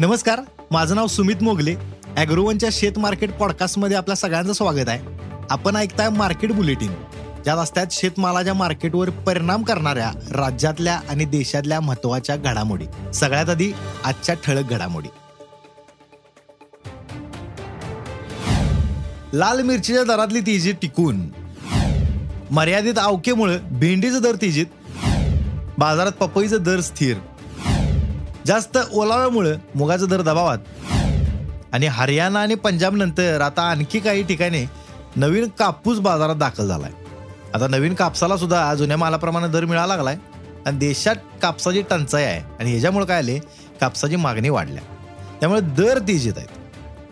नमस्कार माझं नाव सुमित मोगले. अॅग्रोवनच्या शेत मार्केट पॉडकास्टमध्ये आपल्या सगळ्यांचं स्वागत आहे. आपण ऐकताय मार्केट बुलेटिन ज्यात असतात शेतमालाच्या मार्केटवर परिणाम करणाऱ्या राज्यातल्या आणि देशातल्या महत्त्वाच्या घडामोडी. सगळ्यात आधी आजच्या ठळक घडामोडी. लाल मिरचीच्या दरातली तेजी टिकून मर्यादित अवकेमुळे भेंडीचं दर तेजीत बाजारात पपईचं दर स्थिर. जास्त ओलाव्यामुळे मुगाचा दर दबावात. आणि हरियाणा आणि पंजाब नंतर आता आणखी काही ठिकाणी नवीन कापूस बाजारात दाखल झालाय. आता नवीन कापसाला सुद्धा जुन्या मालाप्रमाणे दर मिळावा लागलाय आणि देशात कापसाची टंचाई आहे आणि ह्याच्यामुळे काय आले? कापसाची मागणी वाढल्या. त्यामुळे दर तेजीत आहेत.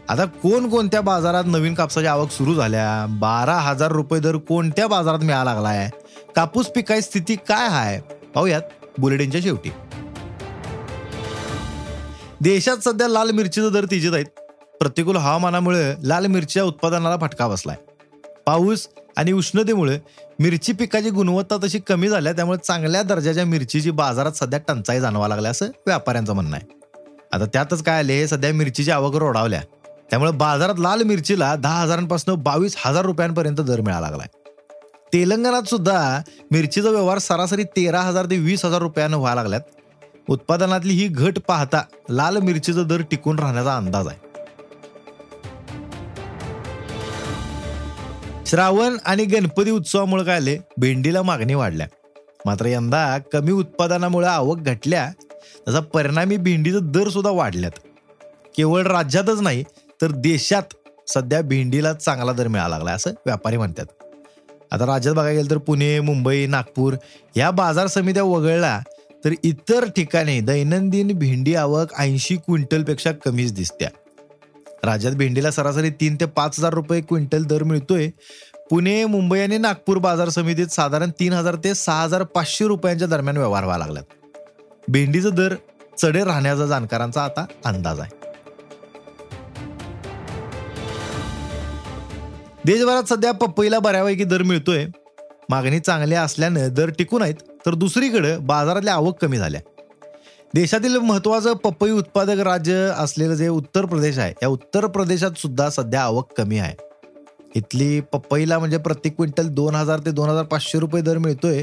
आता कोणकोणत्या बाजारात नवीन कापसाची आवक सुरू झाल्या? बारा हजार रुपये दर कोणत्या बाजारात मिळावा लागलाय? कापूस पिकाची स्थिती काय आहे? पाहूयात बुलेटिनच्या शेवटी. देशात सध्या लाल मिरचीचे दर तेजीत आहेत. प्रतिकूल हवामानामुळे लाल मिरच्या उत्पादनाला फटका बसलाय. पाऊस आणि उष्णतेमुळे मिरची पिकाची गुणवत्ता तशी कमी झाल्या त्यामुळे चांगल्या दर्जाच्या मिरचीची बाजारात सध्या टंचाई जाणवा लागल्या असं व्यापाऱ्यांचं म्हणणं आहे. आता त्यातच काय आले सध्या मिरचीची आवक रोडावल्या. त्यामुळे बाजारात लाल मिरचीला दहा हजारांपासून बावीस हजार रुपयांपर्यंत दर मिळाला लागलाय. तेलंगणात सुद्धा मिरचीचा व्यवहार सरासरी तेरा हजार ते वीस हजार रुपयानं व्हायला लागल्यात. उत्पादनातली ही घट पाहता लाल मिरचीचा दर टिकून राहण्याचा अंदाज आहे. श्रावण आणि गणपती उत्सवामुळे काय आले? भेंडीला मागणी वाढल्या. मात्र यंदा कमी उत्पादनामुळे आवक घटल्या त्याचा परिणामी भेंडीचा दर सुद्धा वाढल्यात. केवळ राज्यातच नाही तर देशात सध्या भेंडीला चांगला दर मिळाला लागला असं व्यापारी म्हणतात. आता राज्यात बघायला गेलं तर पुणे मुंबई नागपूर या बाजार समित्या वगळल्या तर इतर ठिकाणी दैनंदिन भेंडी आवक ऐंशी क्विंटलपेक्षा कमीच दिसत्या. राज्यात भेंडीला सरासरी तीन ते पाच हजार रुपये क्विंटल दर मिळतोय. पुणे मुंबई आणि नागपूर बाजार समितीत साधारण तीन हजार ते सहा हजार पाचशे रुपयांच्या दरम्यान व्यवहार व्हायला लागलात भेंडीचा दर चढे राहण्याचा जाणकारांचा आता अंदाज आहे. देशभरात सध्या पपईला बऱ्यापैकी दर मिळतोय. मागणी चांगली असल्यानं दर टिकून आहेत. तर दुसरीकडे बाजारातल्या आवक कमी झाल्या. देशातील महत्वाचं पपई उत्पादक राज्य असलेलं जे उत्तर प्रदेश आहे या उत्तर प्रदेशात सुद्धा सध्या आवक कमी आहे. इथली पपईला म्हणजे प्रत्येक क्विंटल दोन हजार ते दोन हजार पाचशे रुपये दर मिळतोय.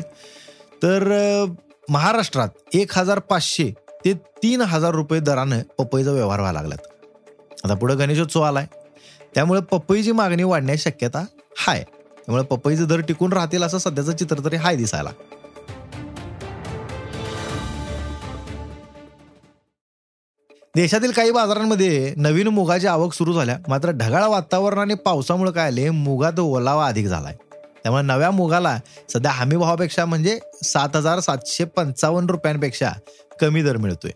तर महाराष्ट्रात एक हजार पाचशे ते तीन हजार रुपये दरानं पपईचा व्यवहार व्हायला लागलात. आता पुढे गणेशोत्सव आलाय. त्यामुळे पपईची मागणी वाढण्याची शक्यता हाय. त्यामुळे पपईचे दर टिकून राहतील असं सध्याचं चित्र तरी हाय दिसायला. देशातील काही बाजारांमध्ये नवीन मुगाची आवक सुरू झाल्या. मात्र ढगाळ वातावरण आणि पावसामुळे काय आले? मुगात ओलावा अधिक झालाय. त्यामुळे नव्या मुगाला सध्या हमी भावापेक्षा म्हणजे सात हजार सातशे पंचावन्न रुपयांपेक्षा कमी दर मिळतोय.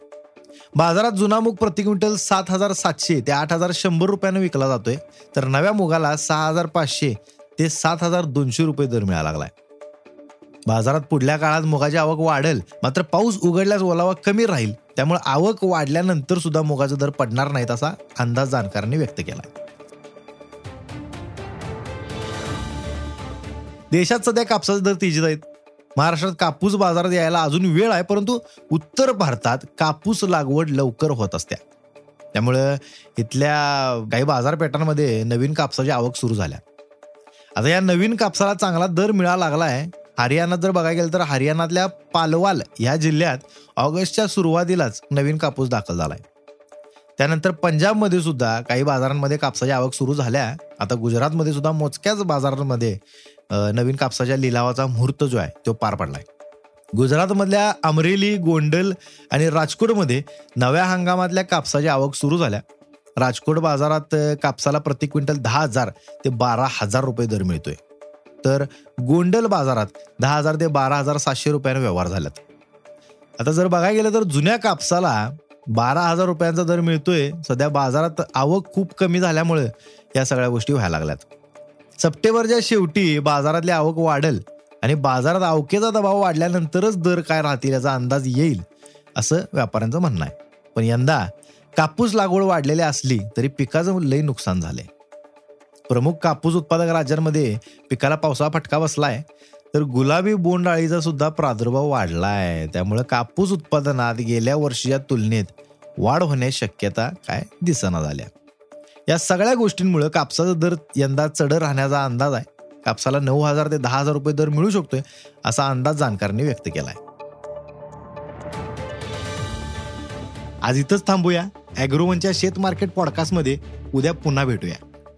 बाजारात जुना मूग प्रति क्विंटल सात हजार सातशे ते आठ हजार शंभर रुपयानं विकला जातोय. तर नव्या मुगाला सहा हजार पाचशे ते सात हजार दोनशे रुपये दर मिळाला लागलाय. बाजारात पुढल्या काळात मुगाची आवक वाढेल. मात्र पाऊस उघडल्यास ओलावा कमी राहील. त्यामुळे आवक वाढल्यानंतर सुद्धा मुगाचा दर पडणार नाहीत असा अंदाज जाणकारांनी व्यक्त केला देशात सध्या कापसाचे दर तेजीत आहेत. महाराष्ट्रात कापूस बाजारात यायला अजून वेळ आहे परंतु उत्तर भारतात कापूस लागवड लवकर होत असत्या त्यामुळं इथल्या काही बाजारपेठांमध्ये नवीन कापसाची आवक सुरू झाल्या. आता या नवीन कापसाला चांगला दर मिळाला आहे हरियाणात जर बघायला गेलं तर हरियाणातल्या पालवाल या जिल्ह्यात ऑगस्टच्या सुरुवातीलाच नवीन कापूस दाखल झालाय. त्यानंतर पंजाबमध्ये सुद्धा काही बाजारांमध्ये कापसाची आवक सुरू झाल्या. आता गुजरातमध्ये सुद्धा मोजक्याच बाजारांमध्ये नवीन कापसाच्या लिलावाचा मुहूर्त जो आहे तो पार पडलाय. गुजरातमधल्या अमरेली गोंडल आणि राजकोटमध्ये नव्या हंगामातल्या कापसाची आवक सुरू झाल्या. राजकोट बाजारात कापसाला प्रति क्विंटल दहा हजार ते बारा हजार रुपये दर मिळतोय. तर गोंडल बाजारात दहा हजार ते बारा हजार सातशे रुपयाने व्यवहार झाल्यात आता जर बघायला गेलं तर जुन्या कापसाला बारा हजार रुपयांचा दर मिळतोय. सध्या बाजारात आवक खूप कमी झाल्यामुळे या सगळ्या गोष्टी व्हायला लागल्यात. सप्टेंबरच्या शेवटी बाजारातली आवक वाढेल आणि बाजारात आवकेचा दबाव वाढल्यानंतरच दर काय राहतील याचा अंदाज येईल असं व्यापाऱ्यांचं म्हणणं आहे. पण यंदा कापूस लागवड वाढलेली असली तरी पिकाचं लई नुकसान झालंय. प्रमुख कापूस उत्पादक राज्यांमध्ये पिकाला पावसाळा फटका बसलाय. तर गुलाबी बोंडाळीचा सुद्धा प्रादुर्भाव आहे त्यामुळे कापूस उत्पादनात गेल्या वर्षीच्या तुलनेत वाढ होण्याची शक्यता काय दिसना झाल्या. या सगळ्या गोष्टींमुळे कापसाचा दर यंदा चढ राहण्याचा अंदाज आहे. कापसाला नऊ हजार ते दहा हजार रुपये दर मिळू शकतोय असा अंदाज जाणकारांनी व्यक्त केलाय. आज इथंच थांबूया. अॅग्रोवनच्या शेत मार्केट पॉडकास्टमध्ये उद्या पुन्हा भेटूया.